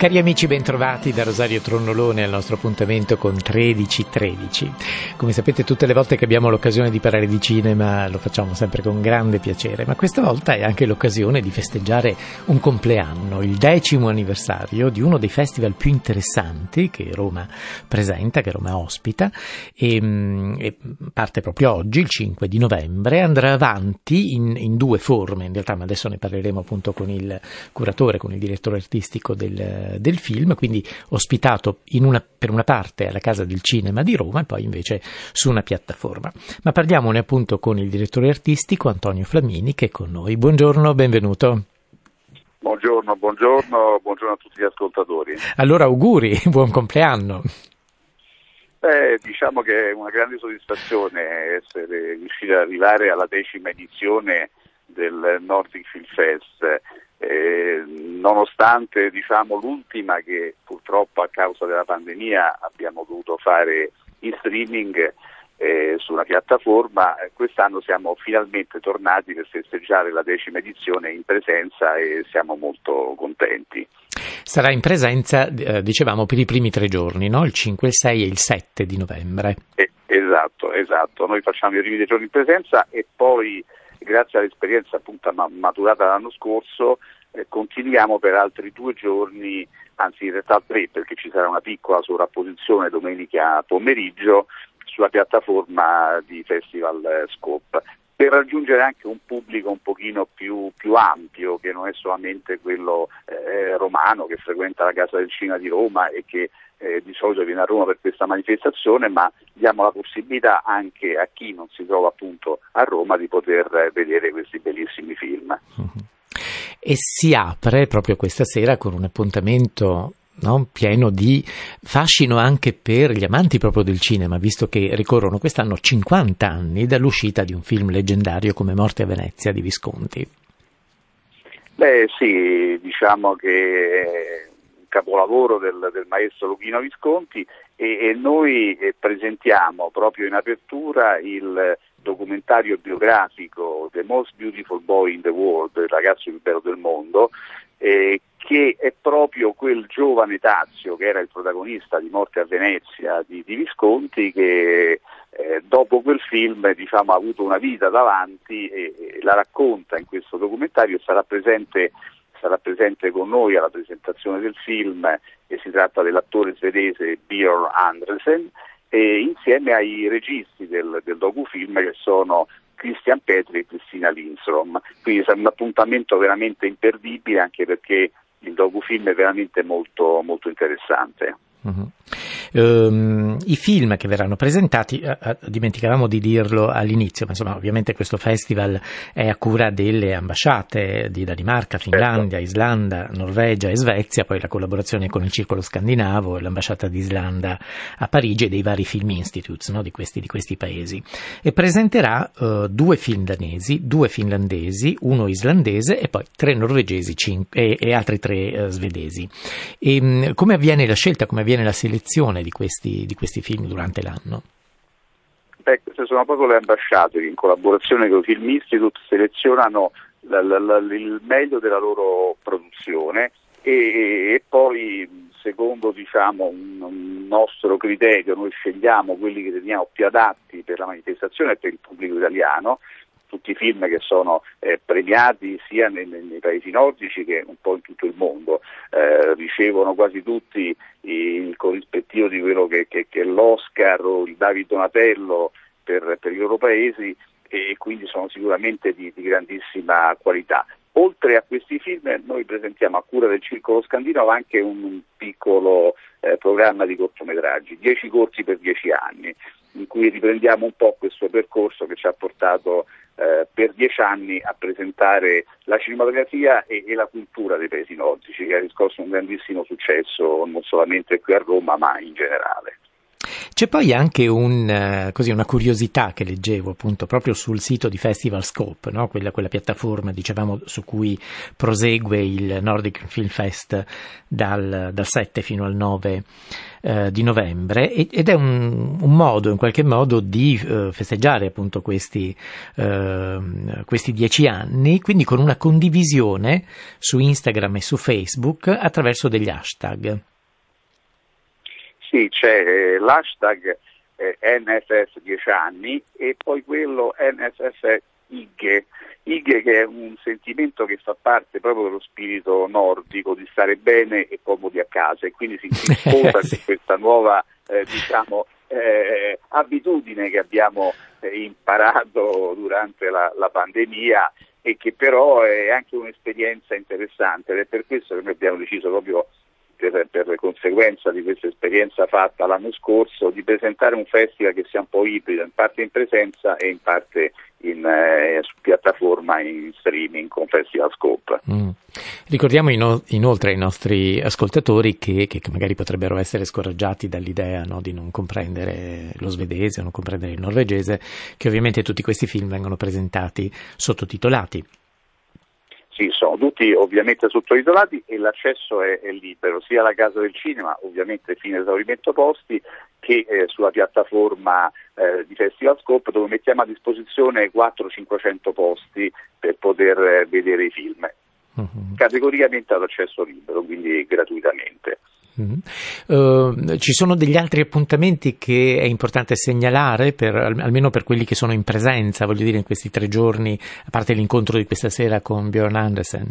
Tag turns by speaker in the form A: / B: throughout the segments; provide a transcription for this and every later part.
A: Cari amici, bentrovati da Rosario Tronnolone al nostro appuntamento con 1313. Come sapete, tutte le volte che abbiamo l'occasione di parlare di cinema lo facciamo sempre con grande piacere, ma questa volta è anche l'occasione di festeggiare un compleanno, il decimo anniversario di uno dei festival più interessanti che Roma presenta, che Roma ospita, e, mm, e parte proprio oggi, il 5 di novembre, andrà avanti in, in due forme, in realtà, ma adesso ne parleremo appunto con il curatore, con il direttore artistico del del film, quindi ospitato una, per una parte alla Casa del Cinema di Roma e poi invece su una piattaforma. Ma parliamone appunto con il direttore artistico Antonio Flamini che è con noi. Buongiorno, benvenuto.
B: Buongiorno, buongiorno, buongiorno a tutti gli ascoltatori.
A: Allora auguri, buon compleanno.
B: Beh, diciamo che è una grande soddisfazione essere riusciti ad arrivare alla decima edizione del Nordic Film Fest eh, nonostante diciamo, l'ultima che purtroppo a causa della pandemia abbiamo dovuto fare in streaming eh, su una piattaforma, eh, quest'anno siamo finalmente tornati per festeggiare la decima edizione in presenza e siamo molto contenti.
A: Sarà in presenza, eh, dicevamo, per i primi tre giorni, no? il 5, il 6 e il 7 di novembre.
B: Eh, esatto, esatto, noi facciamo i primi tre giorni in presenza e poi grazie all'esperienza appunto maturata l'anno scorso eh, continuiamo per altri due giorni, anzi in realtà tre perché ci sarà una piccola sovrapposizione domenica pomeriggio sulla piattaforma di Festival Scope per raggiungere anche un pubblico un pochino più, più ampio che non è solamente quello eh, romano che frequenta la Casa del Cinema di Roma e che eh, di solito viene a Roma per questa manifestazione, ma diamo la possibilità anche a chi non si trova appunto a Roma di poter vedere questi bellissimi film.
A: Mm-hmm. E si apre proprio questa sera con un appuntamento No? pieno di fascino anche per gli amanti proprio del cinema, visto che ricorrono quest'anno 50 anni dall'uscita di un film leggendario come Morte a Venezia di Visconti.
B: Beh sì, diciamo che capolavoro del, del maestro Luchino Visconti e, e noi eh, presentiamo proprio in apertura il documentario biografico The Most Beautiful Boy in the World, il ragazzo più bello del mondo, eh, che è proprio quel giovane Tazio che era il protagonista di Morte a Venezia di, di Visconti che eh, dopo quel film diciamo, ha avuto una vita davanti e, e la racconta in questo documentario sarà presente sarà presente con noi alla presentazione del film e si tratta dell'attore svedese Björn Andresen e insieme ai registi del, del docufilm che sono Christian Petri e Cristina Lindstrom. Quindi sarà un appuntamento veramente imperdibile anche perché il docufilm è veramente molto, molto interessante.
A: Uh-huh. Um, I film che verranno presentati, eh, eh, dimenticavamo di dirlo all'inizio, ma insomma ovviamente questo festival è a cura delle ambasciate di Danimarca, Finlandia, certo. Islanda, Norvegia e Svezia, poi la collaborazione con il Circolo Scandinavo e l'ambasciata di Islanda a Parigi e dei vari film institutes no, di, questi, di, questi, paesi. E presenterà uh, due film danesi, due finlandesi, uno islandese e poi tre norvegesi cinque, e, e, altri tre uh, svedesi. E, um, come avviene la scelta, come avviene la selezione? Produzione di questi, di questi film durante l'anno?
B: Beh, queste sono proprio le ambasciate che in collaborazione con il Film Institute selezionano la, la, la, il meglio della loro produzione e, e poi secondo diciamo, un, un, nostro criterio noi scegliamo quelli che riteniamo più adatti per la manifestazione e per il pubblico italiano tutti i film che sono eh, premiati sia nei, nei, paesi nordici che un po' in tutto il mondo, eh, ricevono quasi tutti il corrispettivo di quello che, che, che è l'Oscar o il David Donatello per, per, i loro paesi e quindi sono sicuramente di, di grandissima qualità. Oltre a questi film noi presentiamo a cura del Circolo Scandinavo anche un piccolo eh, programma di cortometraggi, 10 corsi per 10 anni in cui riprendiamo un po' questo percorso che ci ha portato eh, per dieci anni a presentare la cinematografia e, e, la cultura dei paesi nordici, che ha riscosso un grandissimo successo non solamente qui a Roma, ma in generale.
A: C'è poi anche un, uh, così, una curiosità che leggevo appunto proprio sul sito di Festival Scope, no? quella, quella, piattaforma dicevamo, su cui prosegue il Nordic Film Fest dal, dal 7 fino al 9 uh, di novembre ed è un, un, modo in qualche modo di uh, festeggiare appunto questi, ehm, questi dieci anni, quindi con una condivisione su Instagram e su Facebook attraverso degli hashtag.
B: Sì, c'è eh, l'hashtag eh, NSS 10 anni e poi quello NSS IG, IG che è un sentimento che fa parte proprio dello spirito nordico di stare bene e comodi a casa e quindi si sposa sì. questa nuova eh, diciamo, eh, abitudine che abbiamo eh, imparato durante la, la pandemia e che però è anche un'esperienza interessante ed è per questo che noi abbiamo deciso proprio per, per conseguenza di questa esperienza fatta l'anno scorso, di presentare un festival che sia un po' ibrido, in parte in presenza e in parte in, eh, su piattaforma in streaming con Festival Scope. Mm.
A: Ricordiamo ino- inoltre ai nostri ascoltatori che, che, magari potrebbero essere scoraggiati dall'idea no, di non comprendere lo svedese o non comprendere il norvegese, che ovviamente tutti questi film vengono presentati sottotitolati
B: sì, sono tutti ovviamente sottotitolati e l'accesso è, è, libero, sia alla Casa del Cinema, ovviamente fine esaurimento posti, che eh, sulla piattaforma eh, di Festival Scope dove mettiamo a disposizione 400-500 posti per poter eh, vedere i film. Uh-huh. Categoricamente ad accesso libero, quindi gratuitamente.
A: Mm-hmm. Uh, ci sono degli altri appuntamenti che è importante segnalare, per, almeno per quelli che sono in presenza, voglio dire, in questi tre giorni, a parte l'incontro di questa sera con Björn Andersen?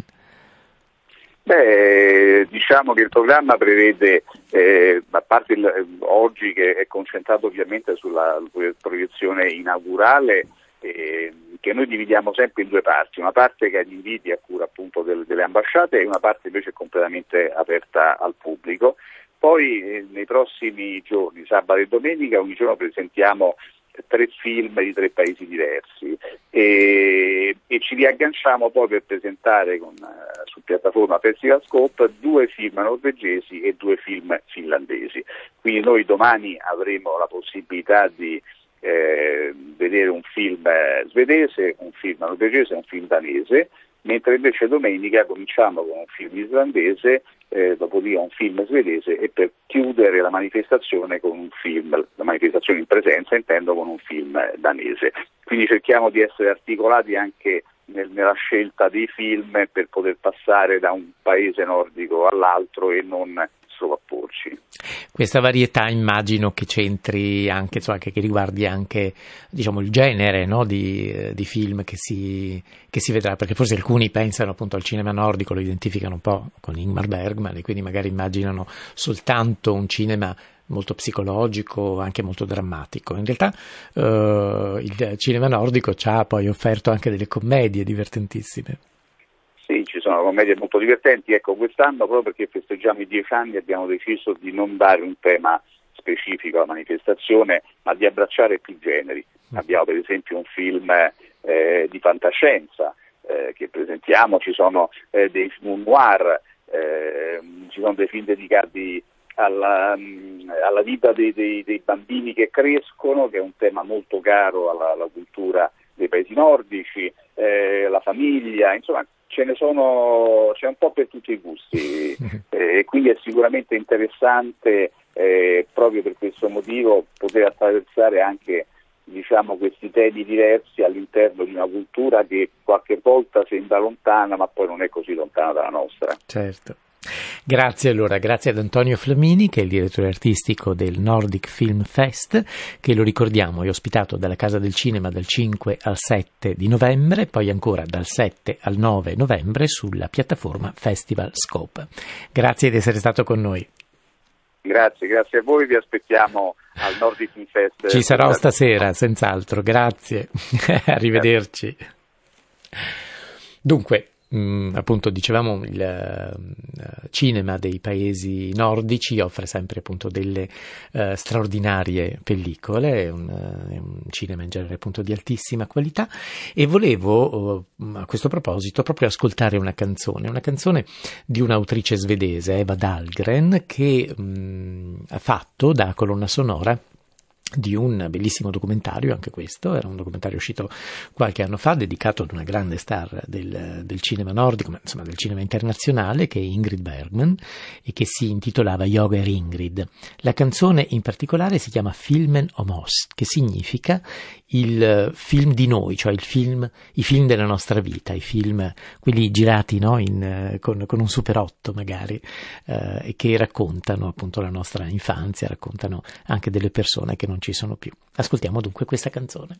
B: Beh, diciamo che il programma prevede, eh, a parte il, oggi che è concentrato ovviamente sulla proiezione inaugurale, eh, che noi dividiamo sempre in due parti, una parte che ha gli inviti a cura appunto del, delle ambasciate e una parte invece completamente aperta al pubblico. Poi eh, nei prossimi giorni, sabato e domenica, ogni giorno presentiamo tre film di tre paesi diversi e, e ci riagganciamo poi per presentare con, uh, su piattaforma Festival Scope due film norvegesi e due film finlandesi. Quindi noi domani avremo la possibilità di eh, vedere un film eh, svedese, un film norvegese e un film danese, mentre invece domenica cominciamo con un film islandese, eh, dopodiché un film svedese e per chiudere la manifestazione con un film, la manifestazione in presenza intendo con un film danese. Quindi cerchiamo di essere articolati anche nel, nella scelta dei film per poter passare da un paese nordico all'altro e non sovrapporci.
A: Questa varietà immagino che c'entri anche, insomma, che, che riguardi anche diciamo, il genere no, di, eh, di, film che si, che si, vedrà, perché forse alcuni pensano appunto al cinema nordico, lo identificano un po' con Ingmar Bergman e quindi magari immaginano soltanto un cinema molto psicologico, anche molto drammatico. In realtà eh, il cinema nordico ci ha poi offerto anche delle commedie divertentissime.
B: Sono commedie molto divertenti. Ecco, quest'anno, proprio perché festeggiamo i dieci anni, abbiamo deciso di non dare un tema specifico alla manifestazione, ma di abbracciare più generi. Mm. Abbiamo per esempio un film eh, di fantascienza eh, che presentiamo, ci sono eh, dei film noir, eh, ci sono dei film dedicati alla, mm, alla vita dei, dei, dei, bambini che crescono, che è un tema molto caro alla, alla cultura dei paesi nordici, eh, la famiglia, insomma ce ne sono, c'è un po' per tutti i gusti eh, e quindi è sicuramente interessante eh, proprio per questo motivo poter attraversare anche diciamo, questi temi diversi all'interno di una cultura che qualche volta sembra lontana ma poi non è così lontana dalla nostra.
A: Certo. Grazie allora, grazie ad Antonio Flamini che è il direttore artistico del Nordic Film Fest che lo ricordiamo è ospitato dalla Casa del Cinema dal 5 al 7 di novembre poi ancora dal 7 al 9 novembre sulla piattaforma Festival Scope. Grazie di essere stato con noi.
B: Grazie, grazie a voi, vi aspettiamo al Nordic Film Fest.
A: Ci sarò stasera, senz'altro, grazie, arrivederci. Dunque,
C: mm, appunto dicevamo il uh, cinema dei paesi nordici offre sempre appunto delle uh, straordinarie pellicole, è un, uh, un, cinema in genere appunto di altissima qualità. E volevo a questo proposito proprio ascoltare una canzone, una canzone di un'autrice svedese, Eva Dahlgren, che mm, ha fatto da colonna sonora di un bellissimo documentario, anche questo, era un documentario uscito qualche anno fa, dedicato ad una grande star del, del cinema nordico, ma insomma del cinema internazionale, che è Ingrid Bergman, e che si intitolava Yoga er Ingrid. La canzone in particolare si chiama Filmen om oss, che significa il film di noi, cioè il film, i film della nostra vita, i film, quelli girati no, in, con, con, un super 8 magari, eh, che raccontano appunto la nostra infanzia, raccontano anche delle persone che non ci sono più. Ascoltiamo dunque questa canzone.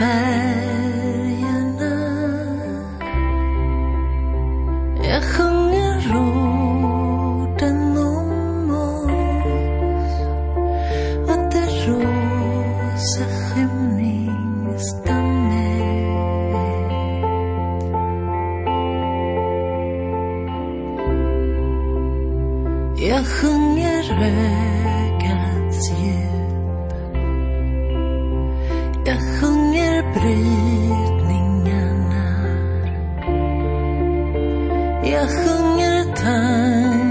C: 分。Jag sjunger tankarna.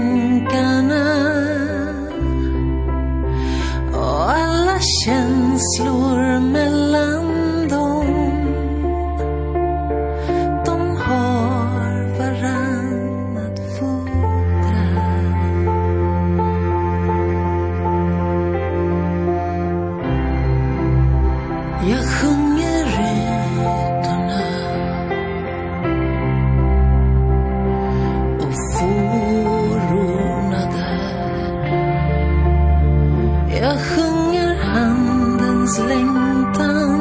C: hans längtan.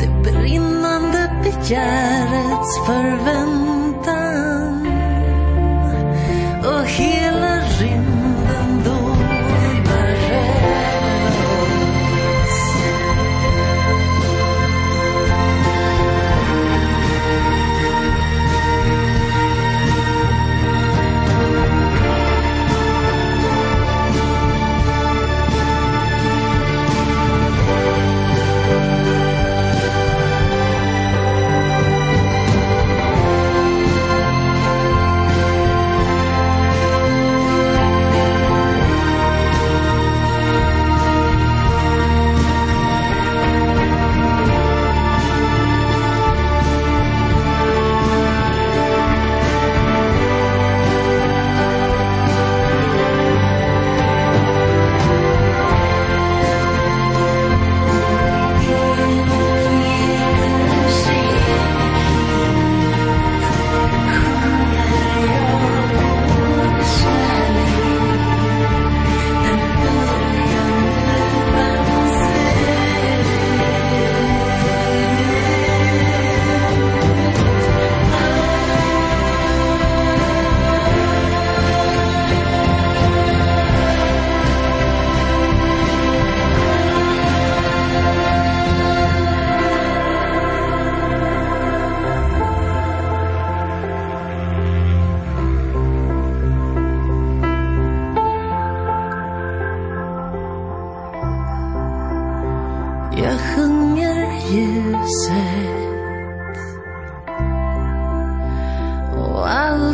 C: Det brinnande begärets förväntan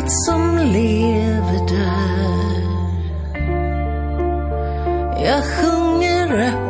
C: allt som lever där. Jag sjunger upp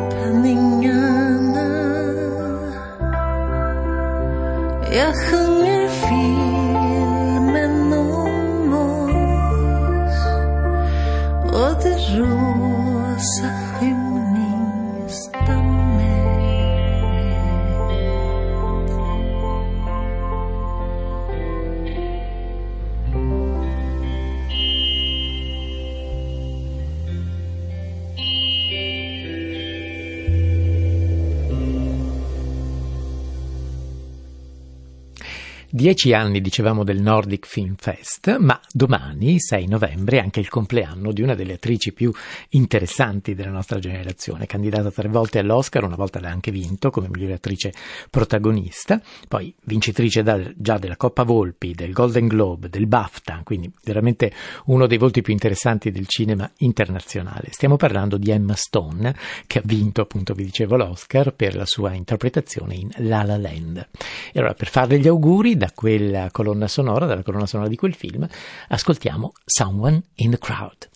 D: Dieci anni, dicevamo, del Nordic Film Fest, ma domani, 6 novembre, è anche il compleanno di una delle attrici più interessanti della nostra generazione, candidata tre volte all'Oscar, una volta l'ha anche vinto come migliore attrice protagonista, poi vincitrice da, già della Coppa Volpi, del Golden Globe, del BAFTA, quindi veramente uno dei volti più interessanti del cinema internazionale. Stiamo parlando di Emma Stone, che ha vinto, appunto, vi dicevo, l'Oscar per la sua interpretazione in La La Land. E allora, per farle gli auguri da quella colonna sonora, dalla colonna sonora di quel film, ascoltiamo Someone in the Crowd.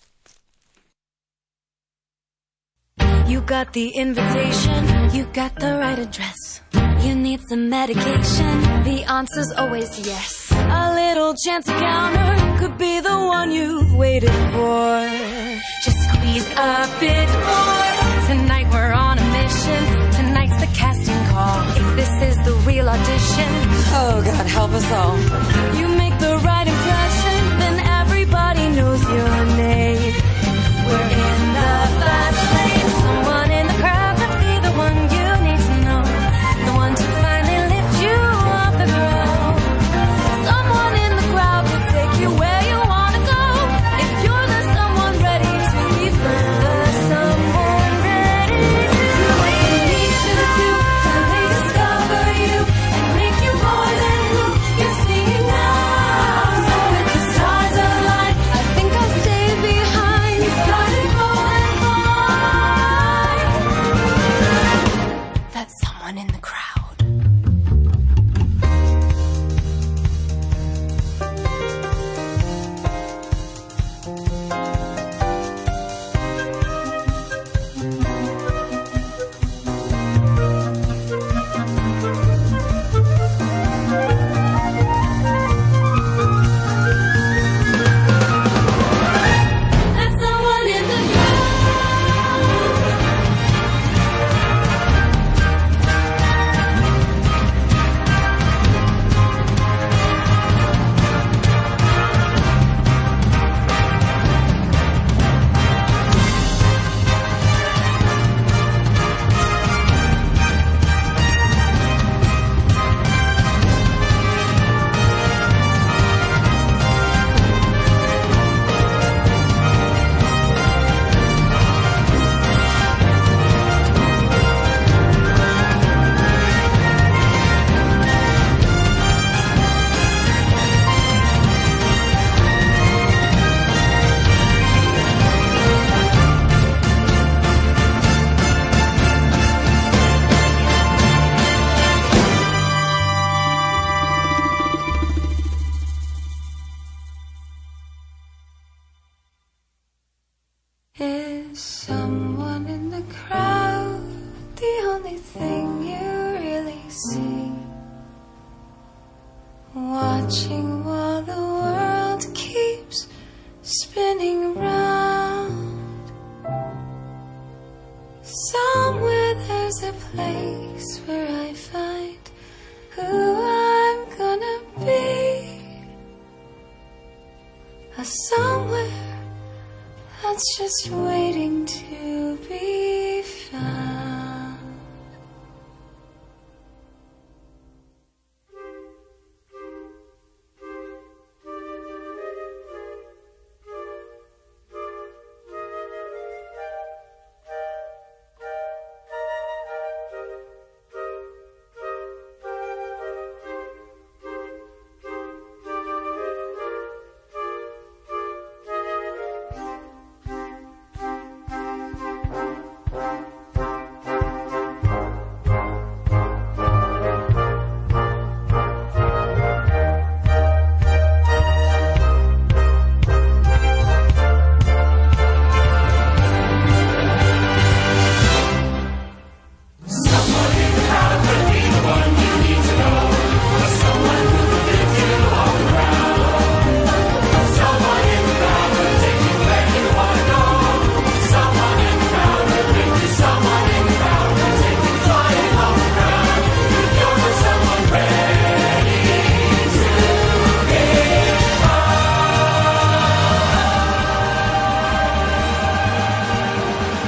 D: You got the invitation, you got the right address. You need some medication, the answer's always yes. A little chance encounter could be the one you've waited for. Just squeeze a bit more. Tonight we're on a mission. This is the real audition, oh God, help us all. You make the right impression, then everybody knows your